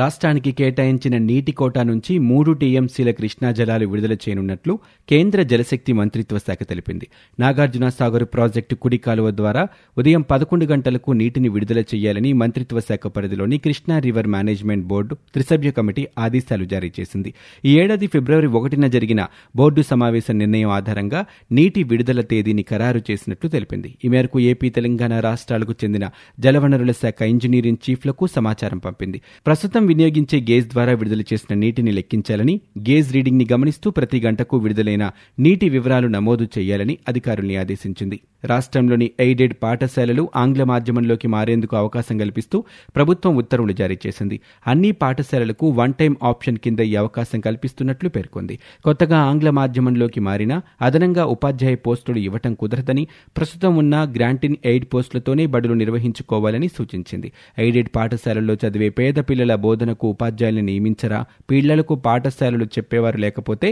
రాష్ట్రానికి కేటాయించిన నీటి కోటా నుంచి మూడు టీఎంసీల కృష్ణా జలాలు విడుదల చేయనున్నట్లు కేంద్ర జలశక్తి మంత్రిత్వ శాఖ తెలిపింది. నాగార్జున సాగర్ ప్రాజెక్టు కుడి కాలువ ద్వారా ఉదయం పదకొండు గంటలకు నీటిని విడుదల చేయాలని మంత్రిత్వ శాఖ పరిధిలోని కృష్ణా రివర్ మేనేజ్మెంట్ బోర్డు త్రిసభ్య కమిటీ ఆదేశాలు జారీ చేసింది. ఈ ఏడాది ఫిబ్రవరి ఒకటిన జరిగిన బోర్డు సమావేశ నిర్ణయం ఆధారంగా నీటి విడుదల తేదీని ఖరారు చేసినట్లు తెలిపింది. ఈ మేరకు ఏపీ తెలంగాణ రాష్ట్రాలకు చెందిన జలవనరుల శాఖ ఇంజనీరింగ్ చీఫ్లకు సమాచారం పంపింది. ప్రస్తుతం వినియోగించే గేజ్ ద్వారా విడుదల చేసిన నీటిని లెక్కించాలని గేజ్ రీడింగ్ని గమనిస్తూ ప్రతి గంటకు విడుదలైన నీటి వివరాలు నమోదు చేయాలని అధికారుల్ని ఆదేశించింది. రాష్ట్రంలోని ఎయిడెడ్ పాఠశాలలు ఆంగ్ల మాధ్యమంలోకి మారేందుకు అవకాశం కల్పిస్తూ ప్రభుత్వం ఉత్తర్వులు జారీ చేసింది. అన్ని పాఠశాలలకు వన్ టైం ఆప్షన్ కింద ఈ అవకాశం కల్పిస్తున్నట్లు పేర్కొంది. కొత్తగా ఆంగ్ల మాధ్యమంలోకి మారినా అదనంగా ఉపాధ్యాయ పోస్టులు ఇవ్వటం కుదరదని ప్రస్తుతం ఉన్న గ్రాంటిన్ ఎయిడ్ పోస్టులతోనే బడులు నిర్వహించుకోవాలని సూచించింది. ఎయిడెడ్ పాఠశాలల్లో చదివే పేద పిల్లల బోధనకు ఉపాధ్యాయులను నియమించరా? పిల్లలకు పాఠశాలలు చెప్పేవారు లేకపోతే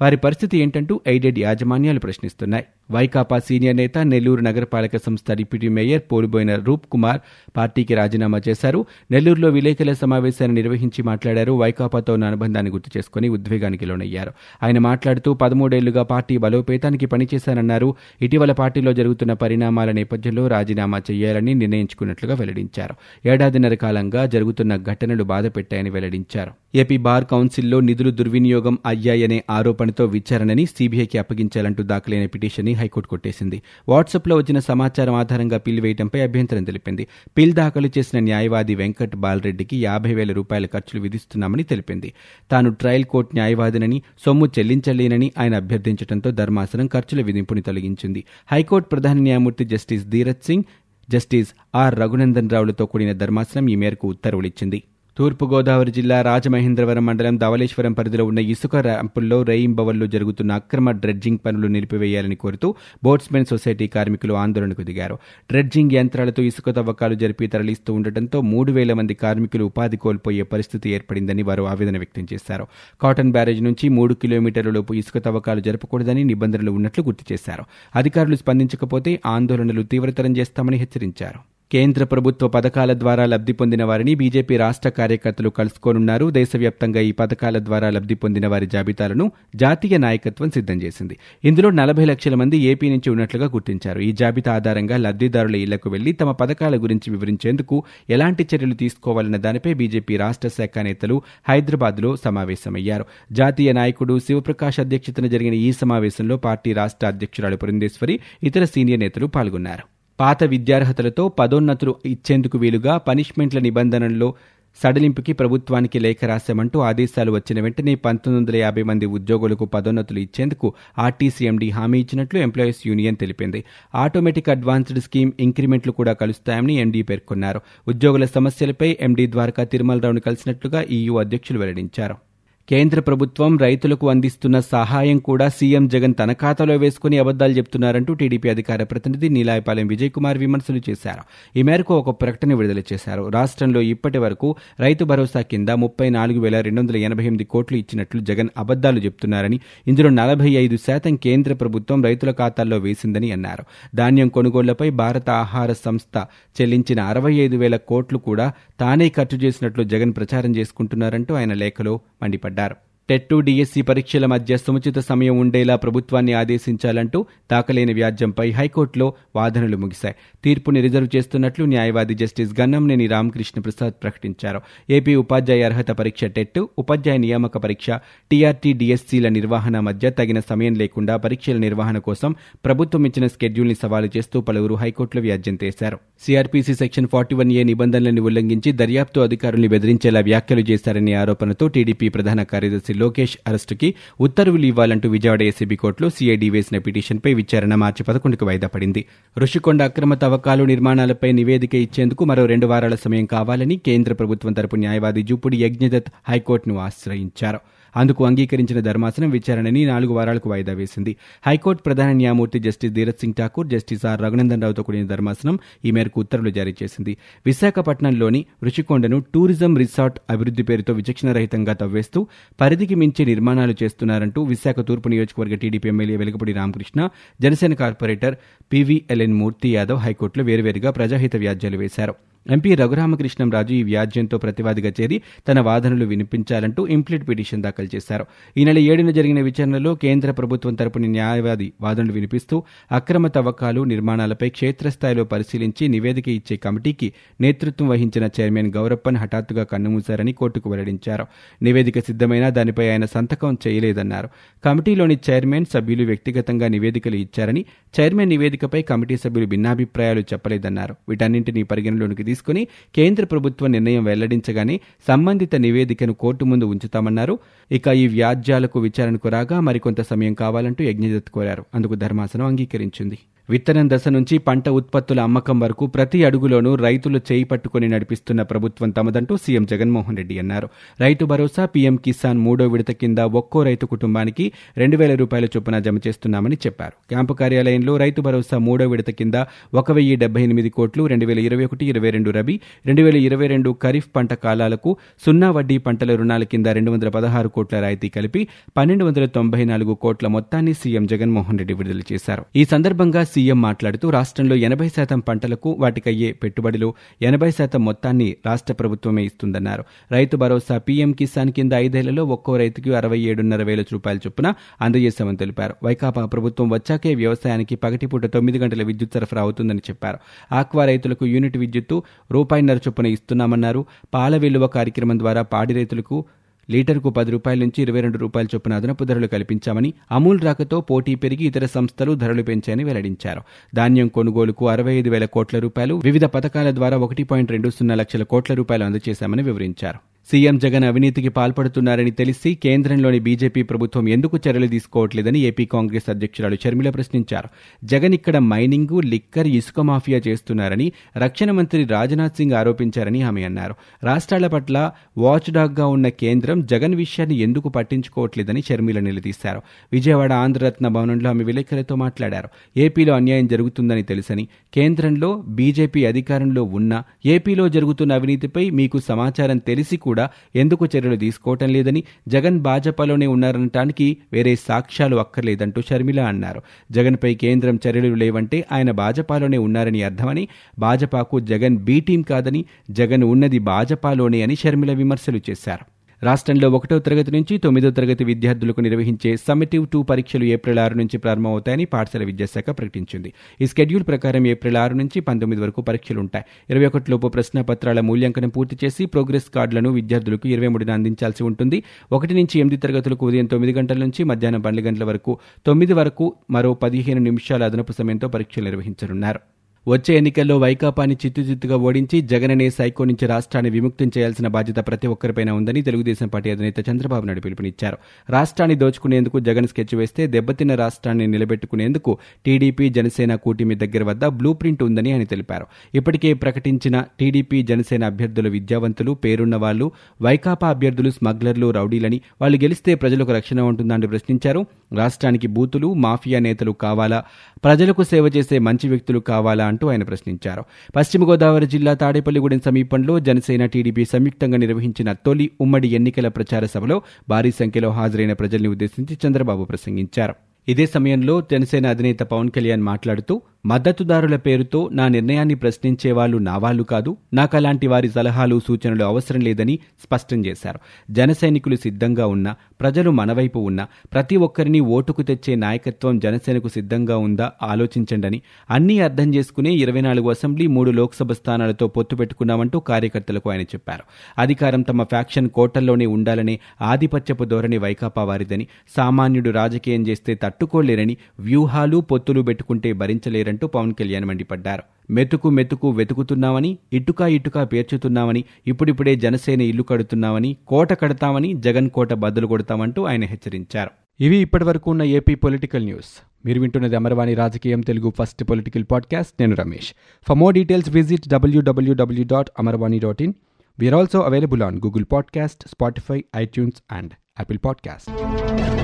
వారి పరిస్థితి ఏంటంటూ ఎయిడెడ్ యాజమాన్యాలు ప్రశ్నిస్తున్నాయి. వైకాపా సీనియర్ నేత నెల్లూరు నగరపాలక సంస్థ డిప్యూటీ మేయర్ పోలుబోయిన రూప్ కుమార్ పార్టీకి రాజీనామా చేశారు. నెల్లూరులో విలేకరుల సమావేశాన్ని నిర్వహించి మాట్లాడారు. వైకాపాతో ఉన్న అనుబంధాన్ని గుర్తు చేసుకుని ఉద్వేగానికి లోనయ్యారు. ఆయన మాట్లాడుతూ పదమూడేళ్ళుగా పార్టీ బలోపేతానికి పనిచేశానన్నారు. ఇటీవల పార్టీలో జరుగుతున్న పరిణామాల నేపథ్యంలో రాజీనామా చేయాలని నిర్ణయించుకున్నట్లుగా వెల్లడించారు. ఏడాదిన్నర కాలంగా జరుగుతున్న ఘటనలు బాధపెట్టాయని వెల్లడించారు. ఏపీ బార్ కౌన్సిల్లో నిధులు దుర్వినియోగం అయ్యాయనే ఆరోపణ పనితో విచారణని సీబీఐకి అప్పగించాలంటూ దాఖలైన పిటిషన్ని హైకోర్టు కొట్టేసింది. వాట్సాప్లో వచ్చిన సమాచారం ఆధారంగా పిల్ వేయడంపై అభ్యంతరం తెలిపింది. పిల్ దాఖలు చేసిన న్యాయవాది వెంకట్ బాలరెడ్డికి యాభై వేల రూపాయల ఖర్చులు విధిస్తున్నామని తెలిపింది. తాను ట్రయల్ కోర్టు న్యాయవాదినని సొమ్ము చెల్లించలేనని ఆయన అభ్యర్థించడంతో ధర్మాసనం ఖర్చుల విధింపుని తొలగించింది. హైకోర్టు ప్రధాన న్యాయమూర్తి justice Dheeraj Singh justice R Raghunandan రావులతో కూడిన ధర్మాసనం ఈ మేరకు ఉత్తర్వులిచ్చింది. తూర్పుగోదావరి జిల్లా రాజమహేంద్రవరం మండలం ధవళేశ్వరం పరిధిలో ఉన్న ఇసుక ర్యాంపుల్లో రేయింబవల్లో జరుగుతున్న అక్రమ డ్రెడ్జింగ్ పనులు నిలిపివేయాలని కోరుతూ బోట్స్మెన్ సొసైటీ కార్మికులు ఆందోళనకు దిగారు. డ్రెడ్జింగ్ యంత్రాలతో ఇసుక తవ్వకాలు జరిపి తరలిస్తూ ఉండటంతో మూడు వేల మంది కార్మికులు ఉపాధి కోల్పోయే పరిస్థితి ఏర్పడిందని వారు ఆవేదన వ్యక్తం చేశారు. కాటన్ బ్యారేజ్ నుంచి మూడు కిలోమీటర్ల లోపు ఇసుక తవ్వకాలు జరపకూడదని నిబంధనలు ఉన్నట్లు గుర్తు చేశారు. అధికారులు స్పందించకపోతే ఆందోళనలు తీవ్రతరం చేస్తామని హెచ్చరించారు. కేంద్ర ప్రభుత్వ పథకాల ద్వారా లబ్ధి పొందిన వారిని బీజేపీ రాష్ట్ర కార్యకర్తలు కలుసుకోనున్నారు. దేశవ్యాప్తంగా ఈ పథకాల ద్వారా లబ్ధి పొందిన వారి జాబితాలను జాతీయ నాయకత్వం సిద్ధం చేసింది. ఇందులో నలభై లక్షల మంది ఏపీ నుంచి ఉన్నట్లుగా గుర్తించారు. ఈ జాబితా ఆధారంగా లబ్ధిదారుల ఇళ్ళకు వెళ్ళి తమ పథకాల గురించి వివరించేందుకు ఎలాంటి చర్యలు తీసుకోవాలన్న దానిపై బీజేపీ రాష్ట్ర శాఖ నేతలు హైదరాబాద్లో సమావేశమయ్యారు. జాతీయ నాయకుడు శివప్రకాష్ అధ్యక్షతన జరిగిన ఈ సమావేశంలో పార్టీ రాష్ట్ర అధ్యక్షురాలు పురంధేశ్వరి ఇతర సీనియర్ నేతలు పాల్గొన్నారు. పాత విద్యార్హతలతో పదోన్నతులు ఇచ్చేందుకు వీలుగా పనిష్మెంట్ల నిబంధనల్లో సడలింపుకి ప్రభుత్వానికి లేఖ రాశామంటూ ఆదేశాలు వచ్చిన వెంటనే పంతొమ్మిది వందల యాభై మంది ఉద్యోగులకు పదోన్నతులు ఇచ్చేందుకు ఆర్టీసీఎండీ హామీ ఇచ్చినట్లు ఎంప్లాయీస్ యూనియన్ తెలిపింది. ఆటోమేటిక్ అడ్వాన్స్డ్ స్కీమ్ ఇంక్రిమెంట్లు కూడా కలుస్తాయని ఎండీ పేర్కొన్నారు. ఉద్యోగుల సమస్యలపై ఎండీ ద్వారకా తిరుమలరావును కలిసినట్లుగా ఈయూ అధ్యక్షులు వెల్లడించారు. కేంద్ర ప్రభుత్వం రైతులకు అందిస్తున్న సహాయం కూడా సీఎం జగన్ తన ఖాతాలో వేసుకుని అబద్దాలు చెప్తున్నారంటూ టీడీపీ అధికార ప్రతినిధి నీలాయపాలెం విజయ్ కుమార్ విమర్శలు చేశారు. ఈ మేరకు ఒక ప్రకటన విడుదల చేశారు. రాష్ట్రంలో ఇప్పటి వరకు రైతు భరోసా కింద ముప్పై నాలుగు వేల రెండు వందల ఎనభై ఎనిమిది కోట్లు ఇచ్చినట్లు జగన్ అబద్దాలు చెప్తున్నారని ఇందులో నలభై ఐదు శాతం కేంద్ర ప్రభుత్వం రైతుల ఖాతాల్లో వేసిందని అన్నారు. ధాన్యం కొనుగోళ్ళపై భారత ఆహార సంస్థ చెల్లించిన అరవై ఐదు వేల కోట్లు కూడా తానే ఖర్చు చేసినట్లు జగన్ ప్రచారం చేసుకుంటున్నారంటూ ఆయన లేఖలో మండిపడ్డారు. that టెట్టు డిఎస్సి పరీక్షల మధ్య సముచిత సమయం ఉండేలా ప్రభుత్వాన్ని ఆదేశించాలంటూ దాఖలైన వ్యాజ్యంపై హైకోర్టులో వాదనలు ముగిశాయి. తీర్పుని రిజర్వ్ చేస్తున్నట్లు న్యాయవాది జస్టిస్ గన్నంనేని రామకృష్ణ ప్రసాద్ ప్రకటించారు. ఏపీ ఉపాధ్యాయ అర్హత పరీక్ష టెట్టు ఉపాధ్యాయ నియామక పరీక్ష టీఆర్టీ డిఎస్సీల నిర్వహణ మధ్య తగిన సమయం లేకుండా పరీక్షల నిర్వహణ కోసం ప్రభుత్వం ఇచ్చిన స్కెడ్యూల్ని సవాలు చేస్తూ పలువురు హైకోర్టులో వ్యాజ్యం చేశారు. CrPC section forty one A నిబంధనలను ఉల్లంఘించి దర్యాప్తు అధికారుల్ని బెదిరించేలా వ్యాఖ్యలు చేశారనే ఆరోపణతో టీడీపీ ప్రధాన కార్యదర్శి లోకేష్ అరెస్టుకి ఉత్తర్వులు ఇవ్వాలంటూ విజయవాడ ఏసీబీ కోర్టులో సీఐడీ వేసిన పిటిషన్పై విచారణ మార్చి పదకొండుకు వాయిదా పడింది. రుషికొండ అక్రమ తవ్వకాలు నిర్మాణాలపై నివేదిక ఇచ్చేందుకు మరో రెండు వారాల సమయం కావాలని కేంద్ర ప్రభుత్వం తరపు న్యాయవాది జూపుడి యజ్ఞదత్ హైకోర్టును ఆశ్రయించారు. అందుకు అంగీకరించిన ధర్మాసనం విచారణని నాలుగు వారాలకు వాయిదా వేసింది. హైకోర్టు ప్రధాన న్యాయమూర్తి justice Dheeraj Singh Thakur justice R Raghunandan రావుతో కూడిన ధర్మాసనం ఈ మేరకు ఉత్తర్వులు జారీ చేసింది. విశాఖపట్నంలోని రుషికొండను టూరిజం రిసార్ట్ అభివృద్ది పేరుతో విచక్షణరహితంగా తవ్వేస్తూ పరిధికి మించి నిర్మాణాలు చేస్తున్నారంటూ విశాఖ తూర్పు నియోజకవర్గ TDP MLA Velagapudi Ramakrishna Janasena corporator PVLN Murthy Yadav హైకోర్టులో వేరువేరుగా ప్రజాహిత వ్యాజ్యాలు వేశారు. ఎంపీ రఘురామకృష్ణంరాజు ఈ వ్యాజ్యంతో ప్రతివాదిగా చేరి తన వాదనలు వినిపించాలంటూ ఇంప్లీట్ పిటిషన్ దాఖలు చేశారు. ఈ నెల ఏడున జరిగిన విచారణలో కేంద్ర ప్రభుత్వం తరపున న్యాయవాది వాదనలు వినిపిస్తూ అక్రమ తవ్వకాలు నిర్మాణాలపై క్షేత్రస్థాయిలో పరిశీలించి నివేదిక ఇచ్చే కమిటీకి నేతృత్వం వహించిన చైర్మన్ గౌరప్పన్ హఠాత్తుగా కన్నుమూశారని కోర్టుకు వెల్లడించారు. నివేదిక సిద్దమైనా దానిపై ఆయన సంతకం చేయలేదన్నారు. కమిటీలోని చైర్మన్ సభ్యులు వ్యక్తిగతంగా నివేదికలు ఇచ్చారని చైర్మన్ నివేదికపై కమిటీ సభ్యులు భిన్నాభిప్రాయాలు చెప్పలేదన్నారు. వీటన్నింటినీ పరిగణలోనికి తీసుకుని కేంద్ర ప్రభుత్వ నిర్ణయం వెల్లడించగానే సంబంధిత నివేదికను కోర్టు ముందు ఉంచుతామన్నారు. ఇక ఈ వ్యాజ్యాలకు విచారణకు రాగా మరికొంత సమయం కావాలంటూ యజ్ఞదత్ కోరారు. అందుకు ధర్మాసనం అంగీకరించింది. విత్తనం దశ నుంచి పంట ఉత్పత్తుల అమ్మకం వరకు ప్రతి అడుగులోనూ రైతులు చేయి పట్టుకుని నడిపిస్తున్న ప్రభుత్వం తమదంటూ సీఎం జగన్మోహన్ రెడ్డి అన్నారు. రైతు భరోసా పీఎం కిసాన్ మూడో విడత కింద ఒక్కో రైతు కుటుంబానికి రెండు వేల రూపాయల చొప్పున జమ చేస్తున్నామని చెప్పారు. క్యాంపు కార్యాలయంలో రైతు భరోసా మూడో విడత కింద ఒక వెయ్యి డెబ్బై ఎనిమిది కోట్లు రెండు వేల ఇరవై ఒకటి ఇరవై రెండు రబీ రెండు వేల ఇరవై రెండు ఖరీఫ్ పంట కాలాలకు సున్నా వడ్డీ పంటల రుణాల కింద రెండు వందల పదహారు కోట్ల రాయితీ కలిపి పన్నెండు వందల తొంభై నాలుగు కోట్ల మొత్తాన్ని సీఎం జగన్మోహన్ రెడ్డి విడుదల చేశారు. ఈ సందర్భంగా సీఎం మాట్లాడుతూ రాష్ట్రంలో ఎనభై శాతం పంటలకు వాటికయ్యే పెట్టుబడిలో ఎనభై శాతం మొత్తాన్ని రాష్ట్ర ప్రభుత్వమే ఇస్తుందన్నారు. రైతు భరోసా పీఎం కిసాన్ కింద ఐదేళ్ళలో ఒక్కో రైతుకు అరవై ఏడున్నర వేల రూపాయల చొప్పున అందజేశామని తెలిపారు. వైకాపా ప్రభుత్వం వచ్చాకే వ్యవసాయానికి పగటిపూట తొమ్మిది గంటల విద్యుత్ సరఫరా అవుతుందని చెప్పారు. ఆక్వా రైతులకు యూనిట్ విద్యుత్తు రూపాయిన్నర చొప్పున ఇస్తున్నామన్నారు. పాల విలువ కార్యక్రమం ద్వారా పాడి రైతులకు లీటర్కు పది రూపాయల నుంచి ఇరవై రెండు రూపాయల చొప్పున అదనపు ధరలు కల్పించామని అమూల్ రాకతో పోటీ పెరిగి ఇతర సంస్థలు ధరలు పెంచాయని వెల్లడించారు. ధాన్యం కొనుగోలుకు అరవై ఐదు వేల కోట్ల రూపాయలు వివిధ పథకాల ద్వారా ఒకటి పాయింట్ రెండు సున్నా లక్షల కోట్ల రూపాయలు అందజేశామని వివరించారు. సీఎం జగన్ అవినీతికి పాల్పడుతున్నారని తెలిసి కేంద్రంలోని బీజేపీ ప్రభుత్వం ఎందుకు చర్యలు తీసుకోవట్లేదని ఏపీ కాంగ్రెస్ అధ్యక్షురాలు షర్మిల ప్రశ్నించారు. జగన్ ఇక్కడ మైనింగ్ లిక్కర్ ఇసుక మాఫియా చేస్తున్నారని రక్షణ మంత్రి రాజ్నాథ్ సింగ్ ఆరోపించారని ఆమె అన్నారు. రాష్ట్రాల పట్ల వాచ్ డాగ్గా ఉన్న కేంద్రం జగన్ విషయాన్ని ఎందుకు పట్టించుకోవట్లేదని షర్మిల నిలదీశారు. విజయవాడ ఆంధ్రరత్న భవనంలో ఆమె విలేకరులతో మాట్లాడారు. ఏపీలో అన్యాయం జరుగుతుందని తెలుసని కేంద్రంలో బీజేపీ అధికారంలో ఉన్నా ఏపీలో జరుగుతున్న అవినీతిపై మీకు సమాచారం తెలిసి కూడా కూడా ఎందుకు చర్యలు తీసుకోవటం లేదని జగన్ భాజపాలోనే ఉన్నారనటానికి వేరే సాక్ష్యాలు అక్కర్లేదంటూ షర్మిల అన్నారు. జగన్పై కేంద్రం చర్యలు లేవంటే ఆయన భాజపాలోనే ఉన్నారని అర్థమని భాజపాకు జగన్ బీ టీం కాదని జగన్ ఉన్నది భాజపాలోనే అని షర్మిల విమర్శలు చేశారు. రాష్ట్రంలో ఒకటో తరగతి నుంచి తొమ్మిదో తరగతి విద్యార్థులకు నిర్వహించే సమ్మిటివ్ టూ పరీక్షలు ఏప్రిల్ ఆరు నుంచి ప్రారంభమవుతాయని పాఠశాల విద్యాశాఖ ప్రకటించింది. ఈ స్కెడ్యూల్ ప్రకారం ఏప్రిల్ ఆరు నుంచి పంతొమ్మిది వరకు పరీక్షలుంటాయి. ఇరవై ఒకటిలోపు ప్రశ్నపత్రాల మూల్యాంకనం పూర్తి చేసి ప్రోగ్రెస్ కార్డులను విద్యార్థులకు ఇరవై మూడున అందించాల్సి ఉంటుంది. ఒకటి నుంచి ఎనిమిది తరగతులకు ఉదయం తొమ్మిది గంటల నుంచి మధ్యాహ్నం పన్నెండు గంటల వరకు తొమ్మిది వరకు మరో పదిహేను నిమిషాల అదనపు సమయంతో పరీక్షలు నిర్వహించనున్నారు. వచ్చే ఎన్నికల్లో వైకాపాని చిత్తుచిత్తుగా ఓడించి జగన్ సైకో నుంచి రాష్ట్రాన్ని విముక్తం చేయాల్సిన బాధ్యత ప్రతి ఒక్కరిపైన ఉందని తెలుగుదేశం పార్టీ అధినేత చంద్రబాబు నాయుడు పిలుపునిచ్చారు. రాష్ట్రాన్ని దోచుకునేందుకు జగన్ స్కెచ్ వేస్తే దెబ్బతిన్న రాష్ట్రాన్ని నిలబెట్టుకునేందుకు టీడీపీ జనసేన కూటమి దగ్గర వద్ద బ్లూ ప్రింట్ ఉందని ఆయన తెలిపారు. ఇప్పటికే ప్రకటించిన టీడీపీ జనసేన అభ్యర్థుల విద్యావంతులు పేరున్న వాళ్ళు వైకాపా అభ్యర్థులు స్మగ్లర్లు రౌడీలని వాళ్ళు గెలిస్తే ప్రజలకు రక్షణ ఉంటుందని ప్రశ్నించారు. రాష్ట్రానికి బూతులు మాఫియా నేతలు కావాలా? ప్రజలకు సేవ చేసే మంచి వ్యక్తులు కావాలా అంటూ ఆయన ప్రశ్నించారు. పశ్చిమ గోదావరి జిల్లా తాడేపల్లిగూడెం సమీపంలో జనసేన టీడీపీ సంయుక్తంగా నిర్వహించిన తొలి ఉమ్మడి ఎన్నికల ప్రచార సభలో భారీ సంఖ్యలో హాజరైన ప్రజల్ని ఉద్దేశించి చంద్రబాబు ప్రసంగించారు. ఇదే సమయంలో జనసేన అధినేత పవన్ కళ్యాణ్ మాట్లాడుతూ మద్దతుదారుల పేరుతో నా నిర్ణయాన్ని ప్రశ్నించే వాళ్ళు నావాళ్ళు కాదు నాకు అలాంటి వారి సలహాలు సూచనలు అవసరం లేదని స్పష్టం చేశారు. జన సైనికులు సిద్ధంగా ఉన్నా ప్రజలు మనవైపు ఉన్నా ప్రతి ఒక్కరిని ఓటుకు తెచ్చే నాయకత్వం జనసేనకు సిద్ధంగా ఉందా ఆలోచించండని అన్నీ అర్థం చేసుకునే ఇరవై నాలుగు అసెంబ్లీ మూడు లోక్సభ స్థానాలతో పొత్తు పెట్టుకున్నామంటూ కార్యకర్తలకు ఆయన చెప్పారు. అధికారం తమ ఫ్యాక్షన్ కోటల్లోనే ఉండాలనే ఆధిపత్యపు ధోరణి వైకాపా వారిదని సామాన్యుడు రాజకీయం చేస్తే తట్టుకోలేరని వ్యూహాలు పొత్తులు పెట్టుకుంటే భరించలేరంటూ పవన్ కళ్యాణ్ మండిపడ్డారు. మెతుకు మెతుకు వెతుకుతున్నామని ఇటుక ఇటుక పేర్చుతున్నామని ఇప్పుడిప్పుడే జనసేన ఇల్లు కడుతున్నామని కోట కడతామని జగన్ కోట బద్దలు కొడతామంటూ ఆయన హెచ్చరించారు. ఇవి ఇప్పటివరకు ఉన్న ఏపీ పొలిటికల్ న్యూస్. మీరు వింటున్నది అమర్వాణి రాజకీయం తెలుగు ఫస్ట్ పొలిటికల్ పాడ్కాస్ట్. నేను Ramesh. For more details visit W W W dot Amarvani dot in we are also available on Google podcast Spotify iTunes and Apple podcast